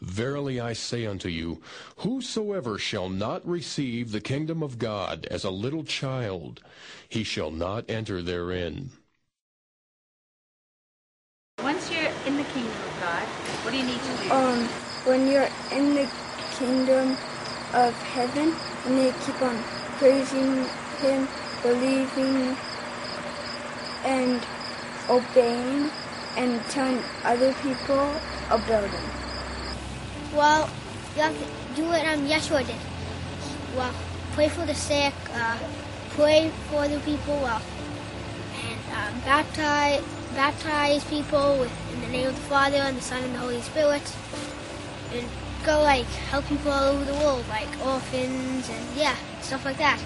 Verily I say unto you, whosoever shall not receive the kingdom of God as a little child, he shall not enter therein. Once you're in the kingdom of God, what do you need to do? um, when you're in the kingdom of heaven and they keep on praising him, believing and obeying and telling other people about him. Well, you have to do what um, Yeshua did. Well, pray for the sick, uh, pray for the people, well, and um, baptize, baptize people with, in the name of the Father and the Son and the Holy Spirit, and go like help people all over the world, like orphans and yeah, stuff like that.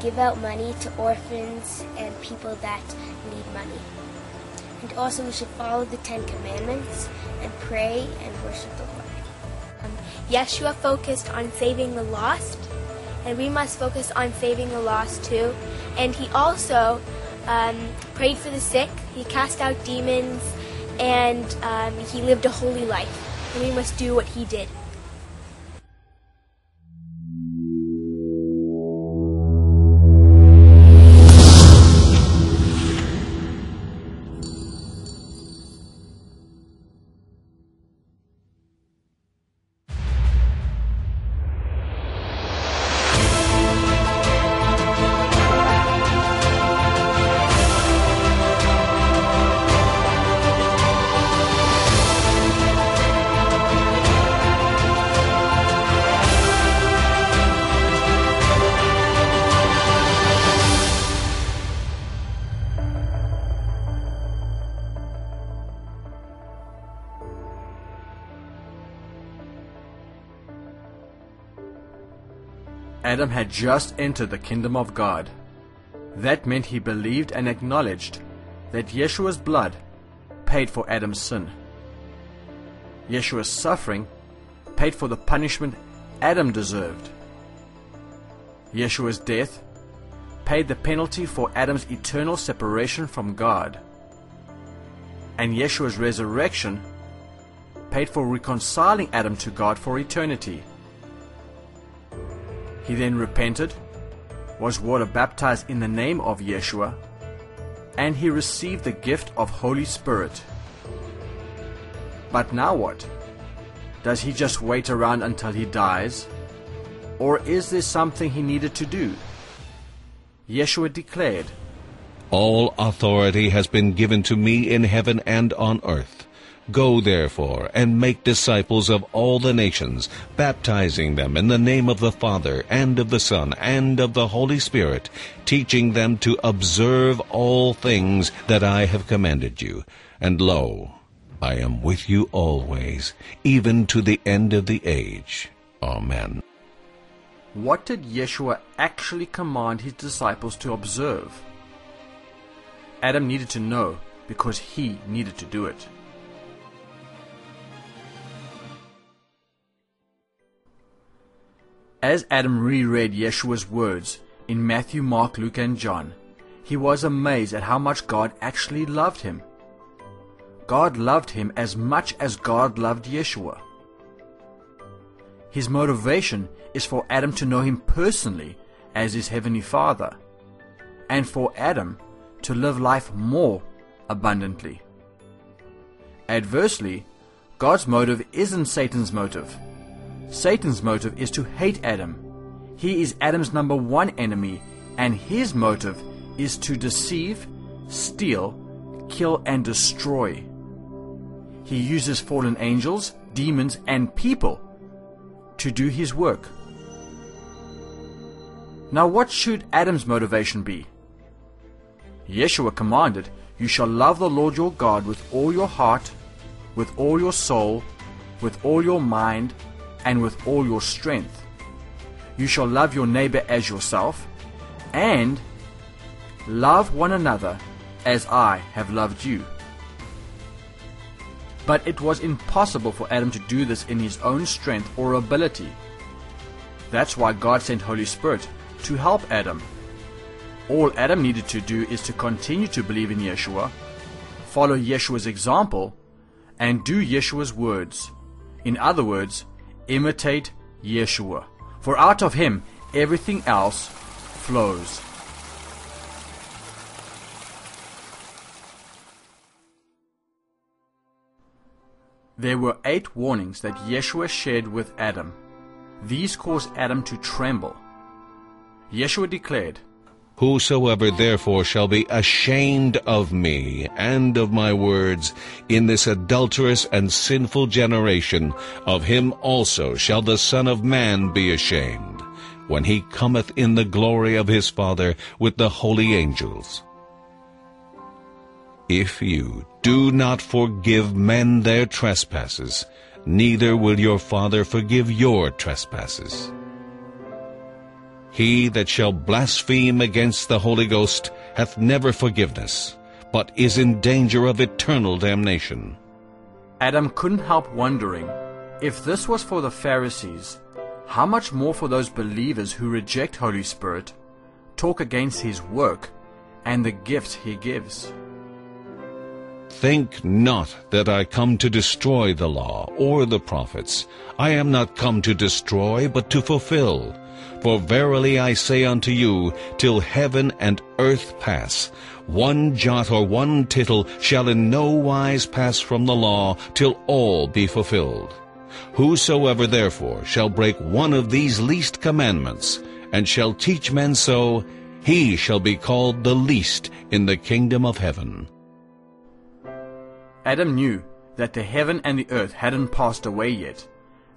give out money to orphans and people that need money. And also, we should follow the Ten Commandments and pray and worship the Lord. Yeshua focused on saving the lost, and we must focus on saving the lost too. And he also um, prayed for the sick, he cast out demons, and um, he lived a holy life. And we must do what he did. Adam had just entered the kingdom of God. That meant he believed and acknowledged that Yeshua's blood paid for Adam's sin. Yeshua's suffering paid for the punishment Adam deserved. Yeshua's death paid the penalty for Adam's eternal separation from God. And Yeshua's resurrection paid for reconciling Adam to God for eternity. He then repented, was water baptized in the name of Yeshua, and he received the gift of Holy Spirit. But now what? Does he just wait around until he dies? Or is there something he needed to do? Yeshua declared, All authority has been given to me in heaven and on earth. Go therefore and make disciples of all the nations, baptizing them in the name of the Father, and of the Son, and of the Holy Spirit, teaching them to observe all things that I have commanded you. And lo, I am with you always, even to the end of the age. Amen. What did Yeshua actually command his disciples to observe? Adam needed to know because he needed to do it. As Adam reread Yeshua's words in Matthew, Mark, Luke, and John, he was amazed at how much God actually loved him. God loved him as much as God loved Yeshua. His motivation is for Adam to know him personally as his heavenly Father, and for Adam to live life more abundantly. Adversely, God's motive isn't Satan's motive. Satan's motive is to hate Adam. He is Adam's number one enemy, and his motive is to deceive, steal, kill, and destroy. He uses fallen angels, demons, and people to do his work. Now, what should Adam's motivation be? Yeshua commanded, You shall love the Lord your God with all your heart, with all your soul, with all your mind, and with all your strength. You shall love your neighbor as yourself, and love one another as I have loved you. But it was impossible for Adam to do this in his own strength or ability. That's why God sent Holy Spirit to help Adam. All Adam needed to do is to continue to believe in Yeshua, follow Yeshua's example, and do Yeshua's words. In other words, imitate Yeshua. For out of him everything else flows. There were eight warnings that Yeshua shared with Adam. These caused Adam to tremble. Yeshua declared, Whosoever therefore shall be ashamed of me and of my words in this adulterous and sinful generation, of him also shall the Son of Man be ashamed, when he cometh in the glory of his Father with the holy angels. If you do not forgive men their trespasses, neither will your Father forgive your trespasses. He that shall blaspheme against the Holy Ghost hath never forgiveness, but is in danger of eternal damnation. Adam couldn't help wondering, if this was for the Pharisees, how much more for those believers who reject Holy Spirit, talk against his work, and the gifts he gives? Think not that I come to destroy the law or the prophets. I am not come to destroy, but to fulfill. For verily I say unto you, till heaven and earth pass, one jot or one tittle shall in no wise pass from the law till all be fulfilled. Whosoever therefore shall break one of these least commandments, and shall teach men so, he shall be called the least in the kingdom of heaven. Adam knew that the heaven and the earth hadn't passed away yet.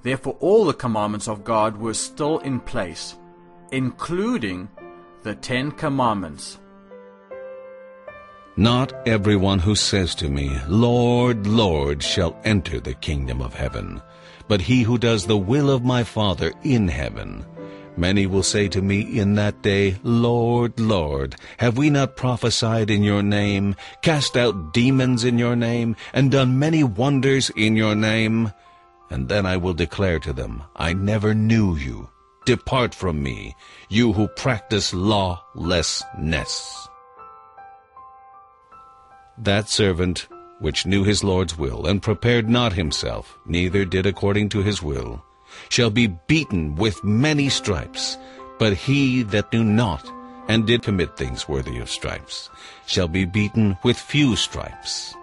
Therefore all the commandments of God were still in place, including the Ten Commandments. Not everyone who says to me, Lord, Lord, shall enter the kingdom of heaven, but he who does the will of my Father in heaven. Many will say to me in that day, Lord, Lord, have we not prophesied in your name, cast out demons in your name, and done many wonders in your name? And then I will declare to them, I never knew you. Depart from me, you who practice lawlessness. That servant which knew his Lord's will, and prepared not himself, neither did according to his will, shall be beaten with many stripes. But he that knew not, and did commit things worthy of stripes, shall be beaten with few stripes.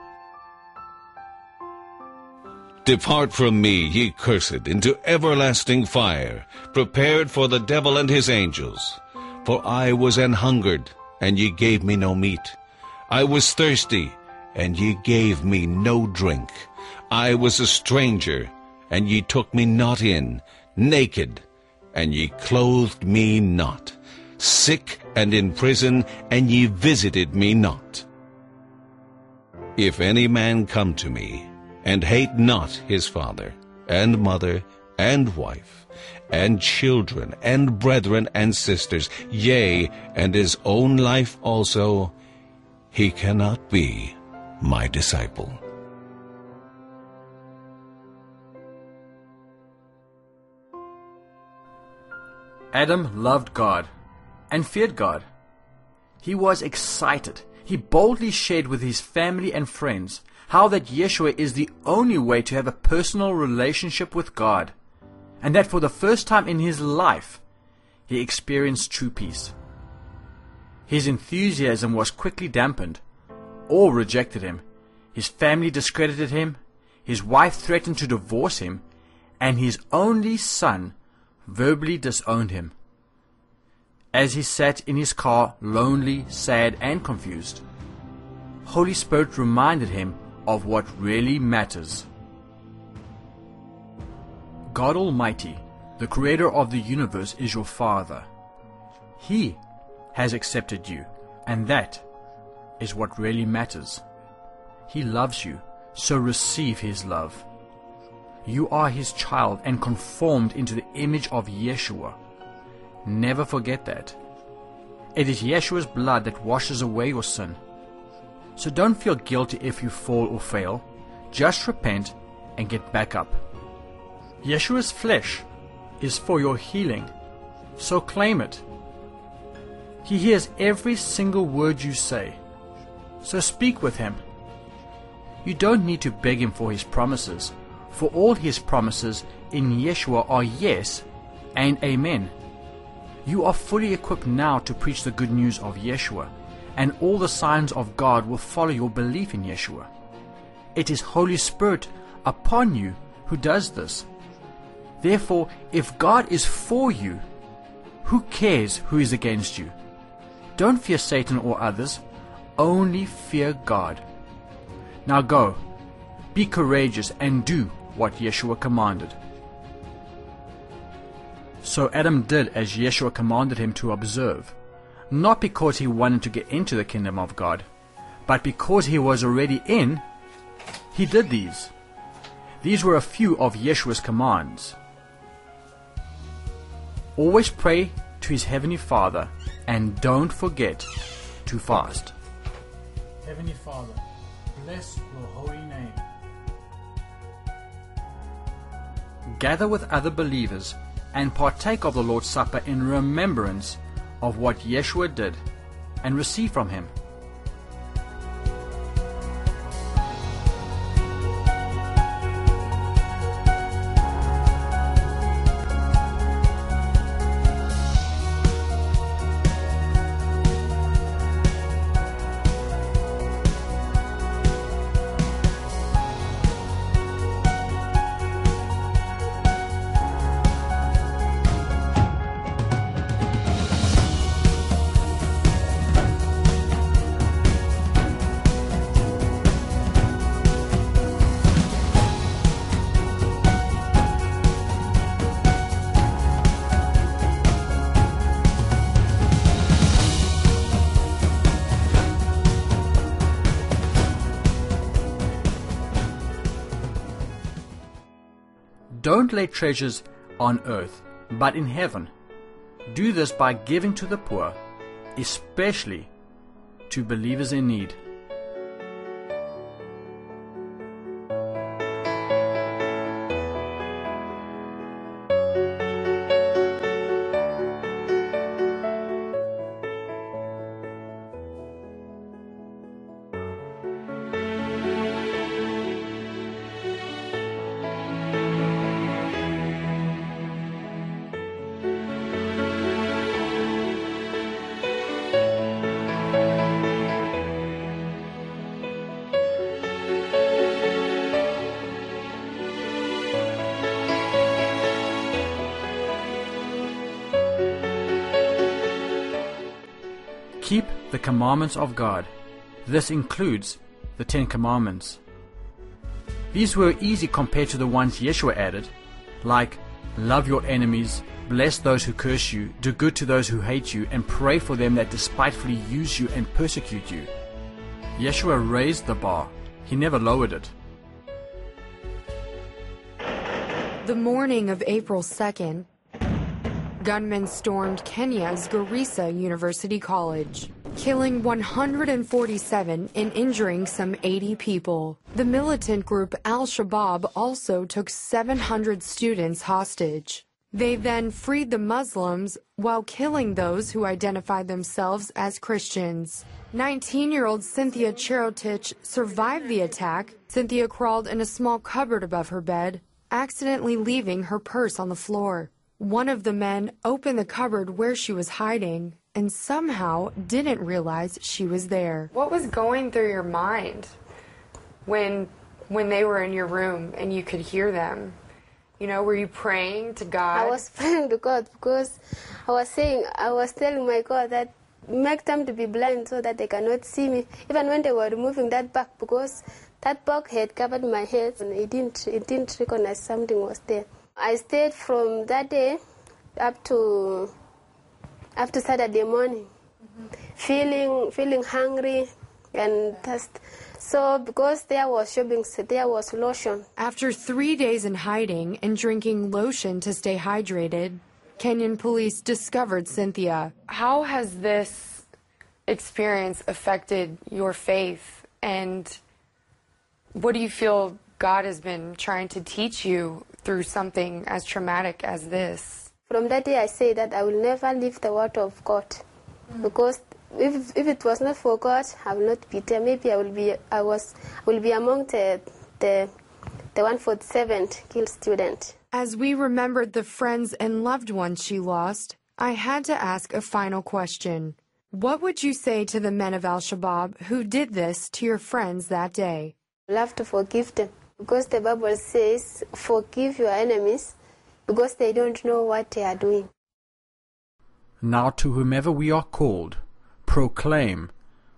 Depart from me, ye cursed, into everlasting fire, prepared for the devil and his angels. For I was an hungered, and ye gave me no meat. I was thirsty, and ye gave me no drink. I was a stranger, and ye took me not in, naked, and ye clothed me not, sick and in prison, and ye visited me not. If any man come to me, and hate not his father, and mother, and wife, and children, and brethren, and sisters, yea, and his own life also, he cannot be my disciple. Adam loved God and feared God. He was excited. He boldly shared with his family and friends how that Yeshua is the only way to have a personal relationship with God, and that for the first time in his life, he experienced true peace. His enthusiasm was quickly dampened. All rejected him. His family discredited him. His wife threatened to divorce him. And his only son verbally disowned him. As he sat in his car, lonely, sad, and confused, Holy Spirit reminded him of what really matters. God Almighty, the creator of the universe, is your Father. He has accepted you, and that is what really matters. He loves you, so receive His love. You are His child and conformed into the image of Yeshua. Never forget that. It is Yeshua's blood that washes away your sin. So don't feel guilty if you fall or fail. Just repent and get back up. Yeshua's flesh is for your healing, so claim it. He hears every single word you say, so speak with him. You don't need to beg him for his promises, For all his promises in Yeshua are yes and amen. You are fully equipped now to preach the good news of Yeshua, and all the signs of God will follow your belief in Yeshua. It is Holy Spirit upon you who does this. Therefore, if God is for you, who cares who is against you? Don't fear Satan or others, only fear God. Now go, be courageous, and do what Yeshua commanded. So Adam did as Yeshua commanded him to observe, not because he wanted to get into the kingdom of God, but because he was already in, he did these. These were a few of Yeshua's commands. Always pray to his heavenly Father and don't forget to fast. Heavenly Father, bless your holy name. Gather with other believers and partake of the Lord's Supper in remembrance of what Yeshua did and receive from him. Don't lay treasures on earth, but in heaven. Do this by giving to the poor, especially to believers in need. The commandments of God. This includes the Ten Commandments. These were easy compared to the ones Yeshua added, like love your enemies, bless those who curse you, do good to those who hate you, and pray for them that despitefully use you and persecute you. Yeshua raised the bar, he never lowered it. The morning of April 2nd, gunmen stormed Kenya's Garissa University College, killing 147 and injuring some 80 people. The militant group Al Shabaab also took 700 students hostage. They then freed the Muslims while killing those who identified themselves as Christians. 19 year old Cynthia Cherotich survived the attack. Cynthia crawled in a small cupboard above her bed, accidentally leaving her purse on the floor. One of the men opened the cupboard where she was hiding and somehow didn't realize she was there. What was going through your mind when when they were in your room and you could hear them? You know, were you praying to God? I was praying to God because I was saying, I was telling my God that make them to be blind so that they cannot see me. Even when they were removing that bag, because that bag had covered my head and it didn't, it didn't recognize something was there. I stayed from that day up to up to Saturday morning, feeling feeling hungry and thirst. So because there was shopping, there was lotion. After three days in hiding and drinking lotion to stay hydrated, Kenyan police discovered Cynthia. How has this experience affected your faith and what do you feel God has been trying to teach you through something as traumatic as this? From that day, I say that I will never leave the word of God, mm. because if, if it was not for God, I will not be there. Maybe I will be I was I will be among the the the 147th killed student. As we remembered the friends and loved ones she lost, I had to ask a final question. What would you say to the men of Al Shabaab who did this to your friends that day? You have to forgive them because the Bible says, Forgive your enemies because they don't know what they are doing. Now to whomever we are called, proclaim,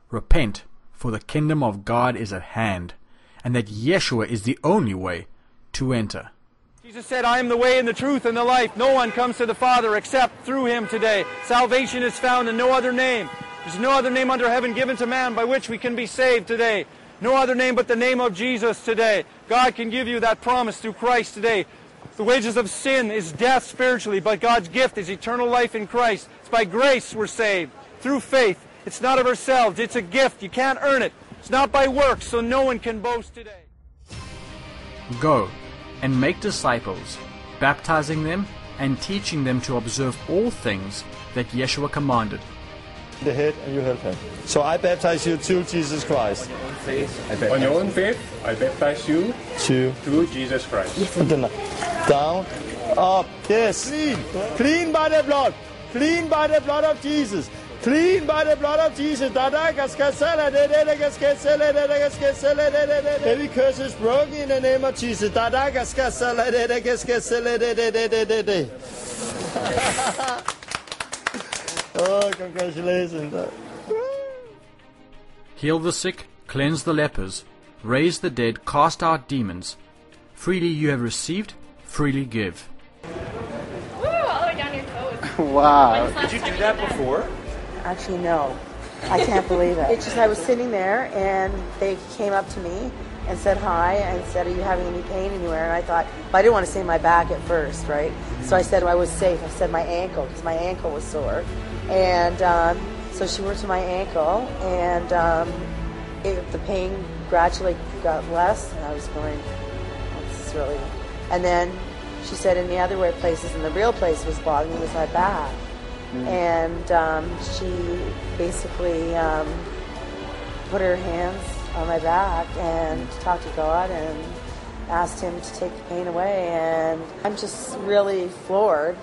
repent, for the kingdom of God is at hand, and that Yeshua is the only way to enter. Jesus said, I am the way and the truth and the life. No one comes to the Father except through him today. Salvation is found in no other name. There's no other name under heaven given to man by which we can be saved today. No other name but the name of Jesus today. God can give you that promise through Christ today. The wages of sin is death spiritually, but God's gift is eternal life in Christ. It's by grace we're saved, through faith. It's not of ourselves, it's a gift. You can't earn it. It's not by works, so no one can boast today. Go and make disciples, baptizing them and teaching them to observe all things that Yeshua commanded. The head and you help him. So I baptize you to Jesus Christ. On your own faith, I baptize you to, to Jesus Christ. Down, up, yes. Clean. Clean by the blood. Clean by the blood of Jesus. Clean by the blood of Jesus. Every curse is broken in the name of Jesus. Oh, congratulations. Heal the sick, cleanse the lepers, raise the dead, cast out demons. Freely you have received, freely give. Woo, all the way down your toes. Wow. Did you do that before? Actually, no. I can't believe it. It's just I was sitting there and they came up to me and said hi and said, Are you having any pain anywhere? And I thought, well, I didn't want to say my back at first, right? So I said, well, I was safe. I said my ankle because my ankle was sore. And um, so she worked to my ankle and um, it, the pain gradually got less. And I was going, oh, This is really. And then she said, In the other way places, and the real place was bothering was my back. Mm. And um, she basically um, put her hands on my back and talked to God and asked Him to take the pain away. And I'm just really floored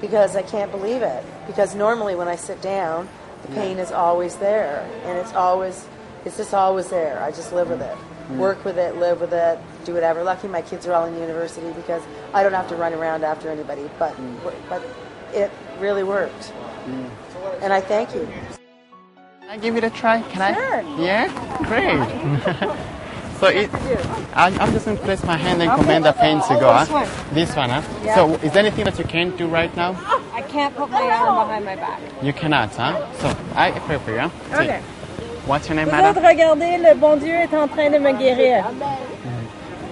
because I can't believe it. Because normally when I sit down, the pain is always there, and it's always, it's just always there. I just live with it, Mm. work with it, live with it, do whatever. Lucky my kids are all in university because I don't have to run around after anybody. But, but it really worked, and I thank you. Can I give it a try? Can I? Yeah? Great. so it, I'm, I'm just going to place my hand and command the pain to go. This huh? one. This one, huh? Yeah. So is there anything that you can't do right now? I can't put my arm behind my back. You cannot, huh? So I pray for you. Huh? Okay. What's your name, madam? regardez, le bon Dieu est en train de me guérir.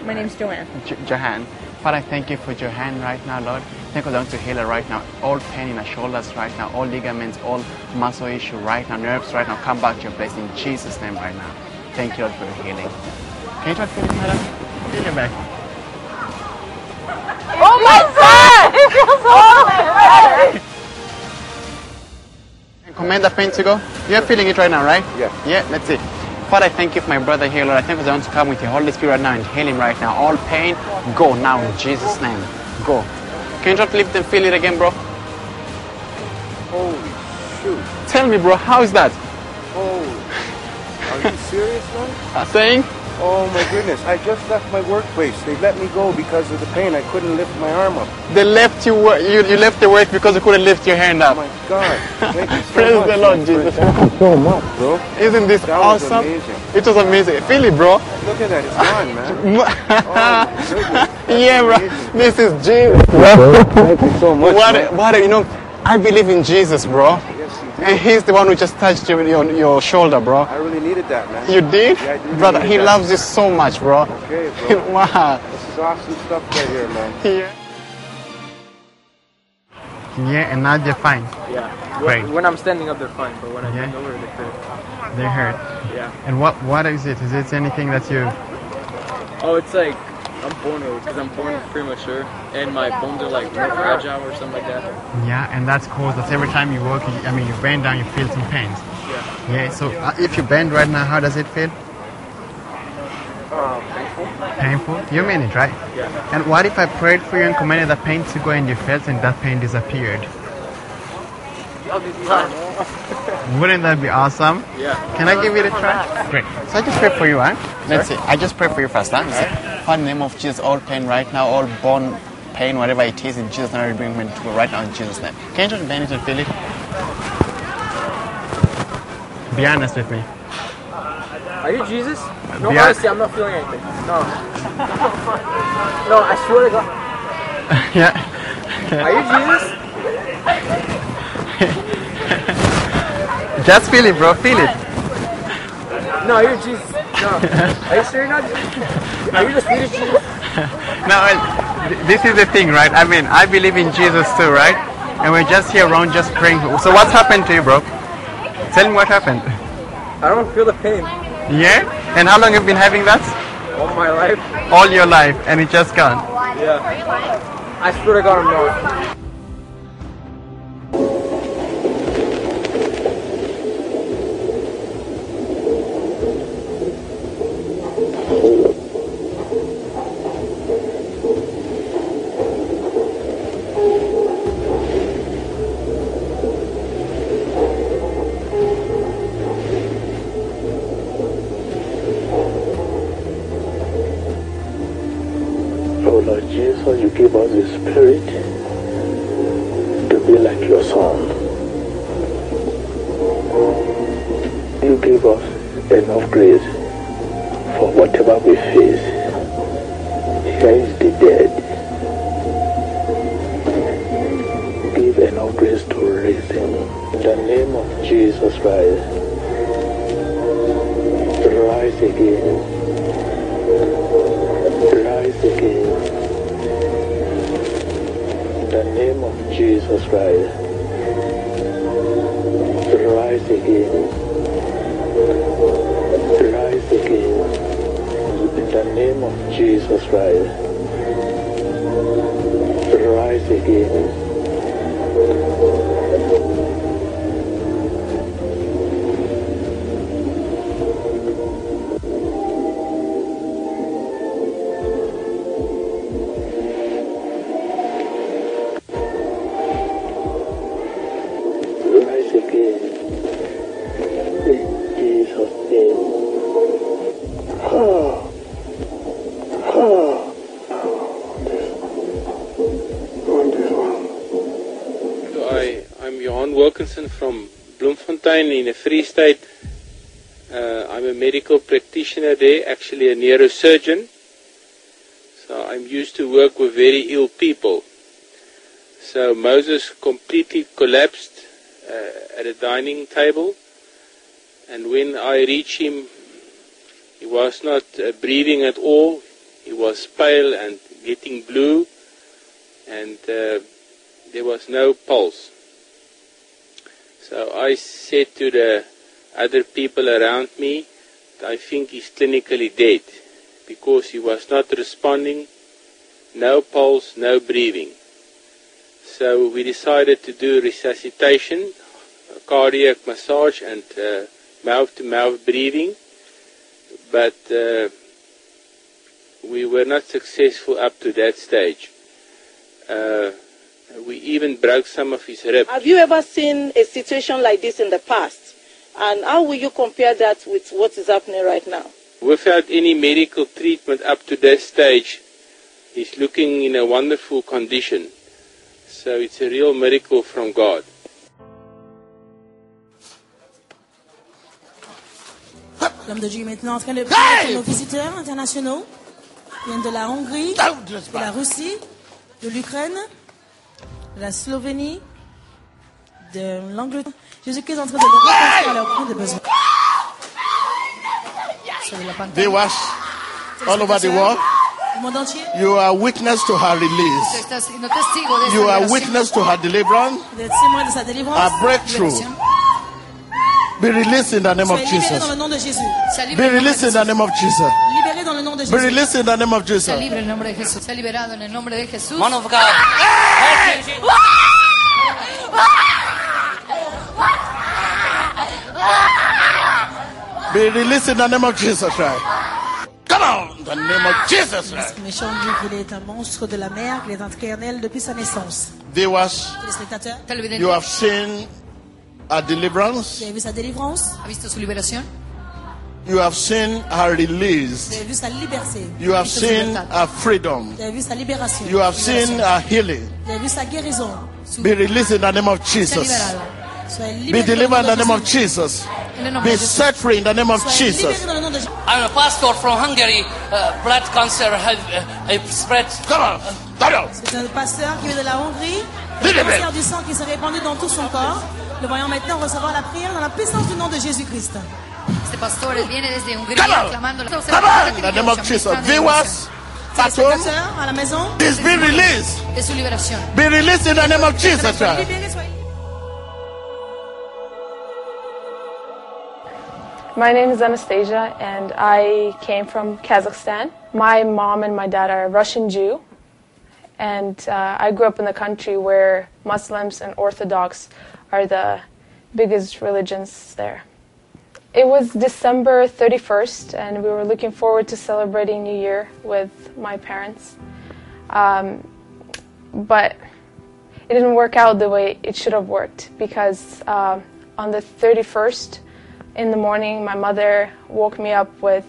My name's Joanne. Jo- Johan. Father, I thank you for Johan right now, Lord. Thank you, Lord, to heal her right now. All pain in her shoulders right now, all ligaments, all muscle issue right now, nerves right now, come back to your place in Jesus' name right now. Thank you, Lord, for your healing. Can you try to feel it, madam? Feel your back. Oh my God! It feels so good! And command the pain to go. You're feeling it right now, right? Yeah. Yeah, let's see. Father, I thank you for my brother here, Lord. I thank you for the to come with your Holy Spirit right now and heal him right now. All pain, go now in Jesus' name. Go. Can you just lift and feel it again, bro? Holy shoot. Tell me, bro, how is that? Oh, are you serious, man? Uh, saying? Oh my goodness, I just left my workplace. They let me go because of the pain. I couldn't lift my arm up. They left you, wo- you, you left the work because you couldn't lift your hand up. Oh my God. Thank you so Praise much. the Lord, Jesus. Thank you so much, bro. Isn't this That was awesome? amazing. It was amazing. Feel it, bro. Look at that, it's gone, man. Oh, yeah, bro. This is Jesus, bro. Thank you so much. What, man. what, you know, I believe in Jesus, bro. Yes, you do. And he's the one who just touched your, your, your shoulder, bro. I really needed that, man. You did? Yeah, I really Brother, he that. loves you so much, bro. Okay, bro. wow. This is awesome stuff right here, man. Yeah. Yeah, and now they're fine. Yeah. Great. When, when I'm standing up, they're fine, but when I Yeah. bend over, they hurt. They hurt. Yeah. And what what is it? Is it anything that you... Oh, it's like I'm born with because I'm born premature, and my bones are like more fragile or something like that. Yeah, and that's caused that every time you walk, you, I mean, you bend down, you feel some pains. Yeah. Yeah, so uh, if you bend right now, how does it feel? Um, it Painful? You mean it, right? Yeah. And what if I prayed for you and commanded the pain to go and you felt and that pain disappeared? Wouldn't that be awesome? Yeah. Can I give it a try? Great. So I just pray for you, huh? Let's see. I just pray for you first, huh? Father, in the name of Jesus, all pain right now, all bone pain, whatever it is, in Jesus' name, I bring to right now in Jesus' name. Can you just bend it and feel it? Be honest with me. Are you Jesus? No, Yeah. honestly, I'm not feeling anything. No. No, I swear to God. yeah. Are you Jesus? Just feel it, bro. Feel it. No, you're Jesus. No. Are you sure you're not? Are you Jesus? No, this is the thing, right? I mean, I believe in Jesus too, right? And we're just here around just praying. So what's happened to you, bro? Tell me what happened. I don't feel the pain Yeah? And how long have you been having that? all my life. All your life, and it just gone. Yeah. I swear to God, I'm not. Give us the Spirit to be like your Son. You give us enough grace for whatever we face. Here is the dead. Give enough grace to raise him. In the name of Jesus Christ, rise again. Name of Jesus Christ. Rise again. Rise again. In the name of Jesus Christ. Rise again. Bloemfontein in the Free State. Uh, I'm a medical practitioner there, actually a neurosurgeon. So I'm used to work with very ill people. So Moses completely collapsed uh, at a dining table, and when I reached him, he was not uh, breathing at all. He was pale and getting blue, and uh, there was no pulse. So I said to the other people around me, I think he's clinically dead because he was not responding, no pulse, no breathing. So we decided to do resuscitation, cardiac massage, and uh, mouth-to-mouth breathing, but uh, we were not successful up to that stage. Uh, Uh, we even broke some of his ribs. Have you ever seen a situation like this in the past? And how will you compare that with what is happening right now? Without any medical treatment up to this stage, he's looking in a wonderful condition. So it's a real miracle from God. L'homme de Dieu est maintenant en train de prier pour nos visiteurs internationaux. Ils viennent de la Hongrie, de la Russie, de l'Ukraine, de la Slovénie, de l'Angleterre. Jésus-Christ est en train de les reconstruire à leur compte de besoin. Viewers all over the world, Le monde entier. you are witness to her release. estás siendo testigo de esta You are witness to her deliverance, de témoin de sa délivrance, a breakthrough. Be released in the name of Jesus. dans le nom de Jésus. Sois Be libéré dans le nom de released in the name of Jesus. Jésus. Libéré dans le nom de Be released in the name of Jesus. Sea libre en el nombre de Jesús. Sea liberado en el nombre de Jesús. Man of God. Be released in the name of Jesus Christ. Come on. the name of Jesus Christ. Méchant dit qu'il est un monstre de la mer, qu'il est un éternel depuis sa naissance. Viewers, you have seen a deliverance. vous avez vu sa délivrance, ¿Ha visto su liberación? You have seen her release. vous avez vu sa liberté, You have seen her freedom. vous avez vu sa libération, You have seen her healing. vous avez vu sa guérison. Be released in the name of Jesus. Soyez Be libérés delivered in dans the le nom name de of Jésus. Jesus. En le nom Be de Jésus. set free in the name of Soyez Jesus. libérés dans le nom de Jésus. I'm a pastor from Hungary. Uh, blood cancer have uh, spread. Come on, come on. C'est un pasteur qui vient de la Hongrie. Le cancer du sang qui s'est répandu dans tout son corps. Le voyons maintenant recevoir la prière dans la puissance du nom de Jésus-Christ. Este pastor él viene desde Hungría Come on. clamando la Come on, in the name of Jesus. Viewers, at home, Téléspectateurs à la maison, is being released. de su liberación. Be released in the name of Jesus soyez Christ. My name is Anastasia, and I came from Kazakhstan. My mom and my dad are Russian Jew, and uh, I grew up in the country where Muslims and Orthodox are the biggest religions there. It was December 31st, and we were looking forward to celebrating New Year with my parents. Um, but it didn't work out the way it should have worked because uh, on the 31st in the morning, my mother woke me up with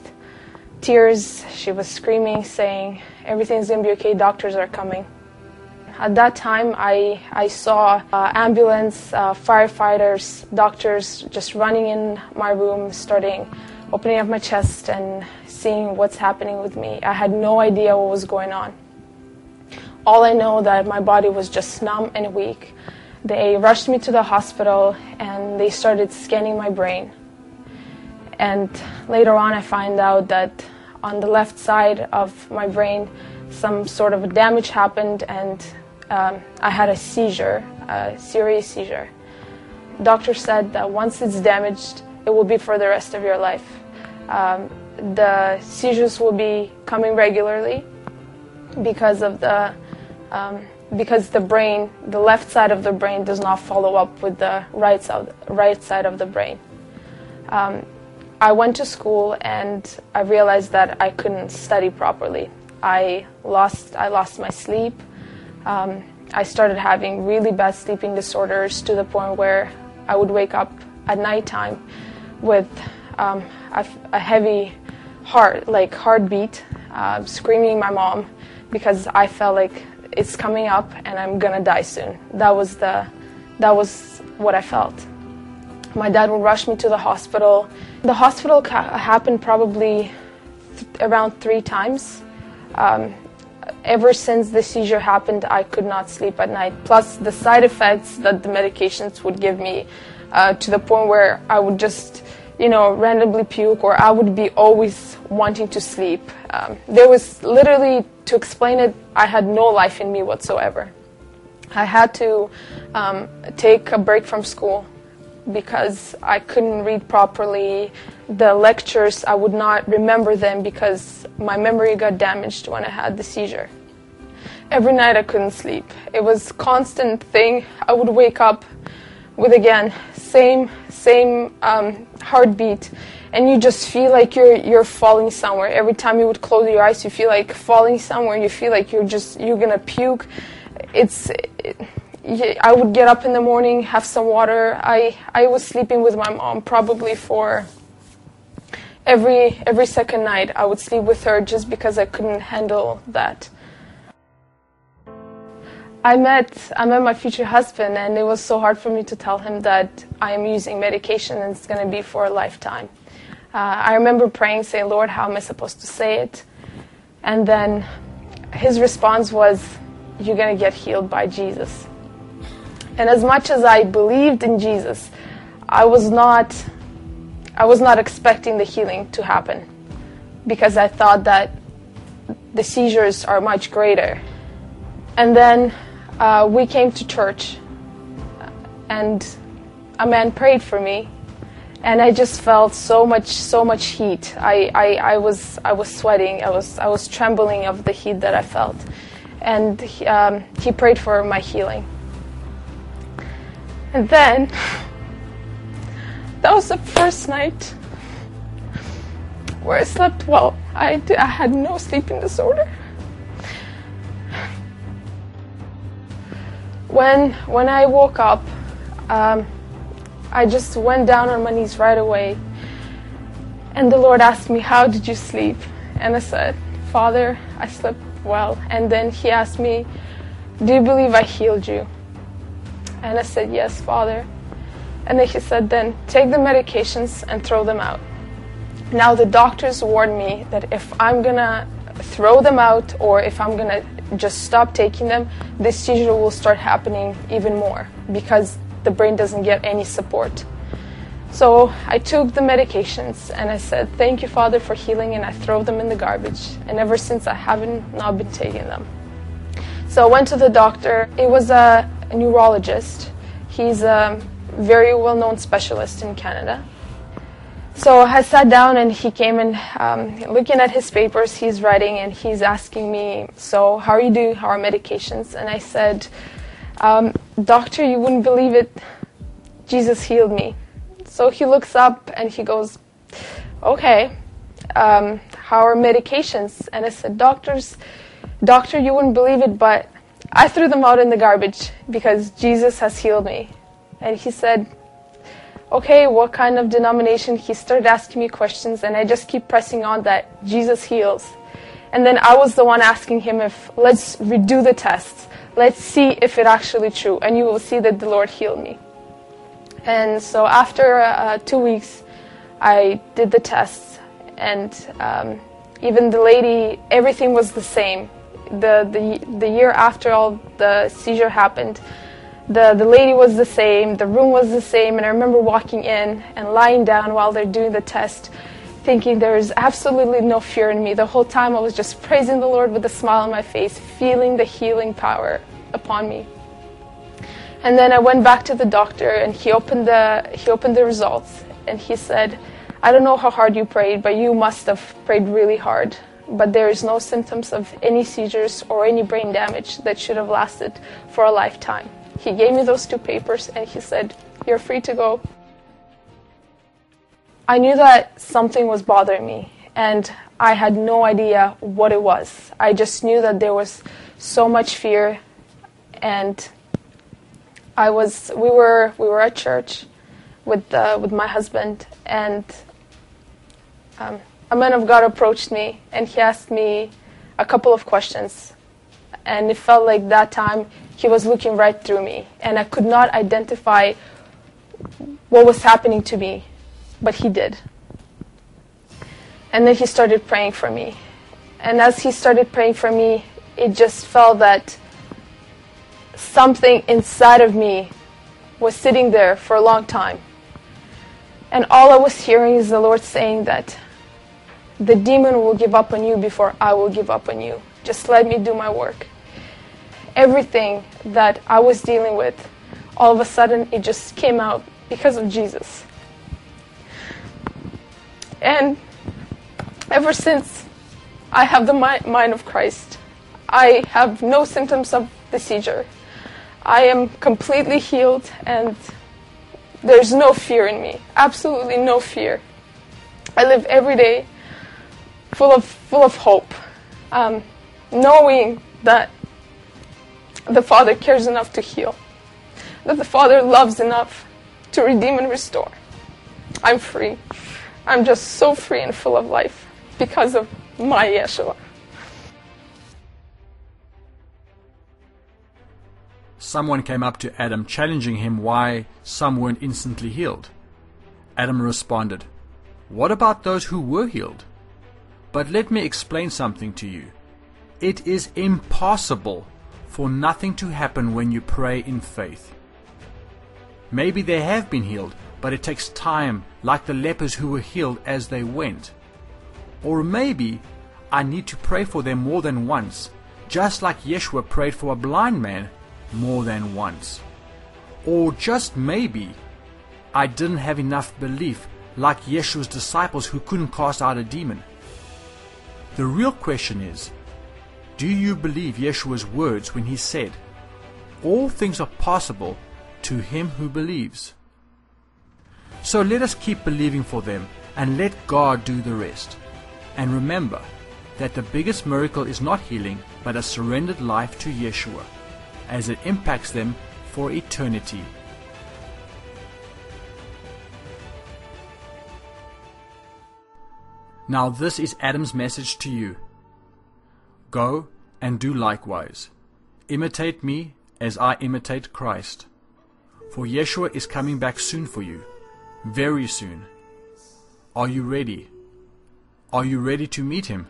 tears. She was screaming, saying, Everything's to be okay, doctors are coming. At that time, I, I saw uh, ambulance, uh, firefighters, doctors just running in my room, starting opening up my chest and seeing what's happening with me. I had no idea what was going on. All I know that my body was just numb and weak. They rushed me to the hospital and they started scanning my brain. And later on, I find out that on the left side of my brain, some sort of damage happened, and um, I had a seizure, a serious seizure. Doctor said that once it's damaged, it will be for the rest of your life. Um, the seizures will be coming regularly because of the um, because the brain, the left side of the brain, does not follow up with the right side, right side of the brain. Um, I went to school and I realized that I couldn't study properly. I lost I lost my sleep. Um, I started having really bad sleeping disorders to the point where I would wake up at nighttime with um, a, a heavy heart, like heartbeat, uh, screaming my mom because I felt like it's coming up and I'm gonna die soon. That was the that was what I felt. My dad would rush me to the hospital. The hospital ca- happened probably th- around three times. Um, ever since the seizure happened, I could not sleep at night. Plus, the side effects that the medications would give me, uh, to the point where I would just, you know, randomly puke, or I would be always wanting to sleep. Um, there was literally, to explain it, I had no life in me whatsoever. I had to um, take a break from school because I couldn't read properly. The lectures, I would not remember them because my memory got damaged when I had the seizure. Every night I couldn't sleep. It was constant thing. I would wake up with again same same um, heartbeat, and you just feel like you're you're falling somewhere. Every time you would close your eyes, you feel like falling somewhere. You feel like you're just you're gonna puke. It's it, I would get up in the morning, have some water. I, I was sleeping with my mom probably for every every second night. I would sleep with her just because I couldn't handle that. I met I met my future husband, and it was so hard for me to tell him that I am using medication and it's going to be for a lifetime. Uh, I remember praying, saying, "Lord, how am I supposed to say it?" And then his response was, "You're going to get healed by Jesus." And as much as I believed in Jesus, I was not I was not expecting the healing to happen because I thought that the seizures are much greater. And then uh, we came to church, and a man prayed for me, and I just felt so much so much heat. I, I, I was I was sweating. I was I was trembling of the heat that I felt, and he, um, he prayed for my healing. And then, that was the first night where I slept well. I, I had no sleeping disorder. When, when I woke up, um, I just went down on my knees right away. And the Lord asked me, How did you sleep? And I said, Father, I slept well. And then He asked me, Do you believe I healed you? And I said, Yes, Father. And then He said, Then take the medications and throw them out. Now, the doctors warned me that if I'm gonna throw them out or if I'm gonna just stop taking them, this seizure will start happening even more because the brain doesn't get any support. So I took the medications and I said, Thank you, Father, for healing, and I throw them in the garbage. And ever since, I haven't not been taking them. So I went to the doctor. It was a, neurologist. He's a very well known specialist in Canada. So I sat down and he came and um, looking at his papers, he's writing and he's asking me, So, how are you doing? How are medications? And I said, um, Doctor, you wouldn't believe it. Jesus healed me. So he looks up and he goes, Okay, um, how are medications? And I said, Doctors, Doctor, you wouldn't believe it, but I threw them out in the garbage because Jesus has healed me. And he said, Okay, what kind of denomination? He started asking me questions, and I just keep pressing on that Jesus heals. And then I was the one asking him if, let's redo the tests. Let's see if it actually true. And you will see that the Lord healed me. And so after uh, two weeks, I did the tests, and um, even the lady, everything was the same. The, the, the year after all the seizure happened, the, the lady was the same, the room was the same, and I remember walking in and lying down while they're doing the test, thinking there is absolutely no fear in me. The whole time I was just praising the Lord with a smile on my face, feeling the healing power upon me. And then I went back to the doctor and he opened the he opened the results and he said, I don't know how hard you prayed, but you must have prayed really hard. But there is no symptoms of any seizures or any brain damage that should have lasted for a lifetime. He gave me those two papers and he said, You're free to go. I knew that something was bothering me and I had no idea what it was. I just knew that there was so much fear and I was we were we were at church with uh, with my husband and um, a man of God approached me and he asked me a couple of questions and it felt like that time he was looking right through me and I could not identify what was happening to me but he did and then he started praying for me and as he started praying for me it just felt that something inside of me was sitting there for a long time. And all I was hearing is the Lord saying that the demon will give up on you before I will give up on you. Just let me do my work. Everything that I was dealing with, all of a sudden it just came out because of Jesus. And ever since I have the mind of Christ, I have no symptoms of the seizure. I am completely healed and there's no fear in me. Absolutely no fear. I live every day full of, full of hope, um, knowing that the Father cares enough to heal, that the Father loves enough to redeem and restore. I'm free. I'm just so free and full of life because of my Yeshua. Someone came up to Adam challenging him why some weren't instantly healed. Adam responded, What about those who were healed? But let me explain something to you. It is impossible for nothing to happen when you pray in faith. Maybe they have been healed, but it takes time, like the lepers who were healed as they went. Or maybe I need to pray for them more than once, just like Yeshua prayed for a blind man more than once. Or just maybe I didn't have enough belief like Yeshua's disciples who couldn't cast out a demon. The real question is, do you believe Yeshua's words when he said, All things are possible to him who believes? So let us keep believing for them and let God do the rest. And remember that the biggest miracle is not healing, but a surrendered life to Yeshua, as it impacts them for eternity. Now, this is Adam's message to you Go and do likewise. Imitate me as I imitate Christ. For Yeshua is coming back soon for you, very soon. Are you ready? Are you ready to meet him?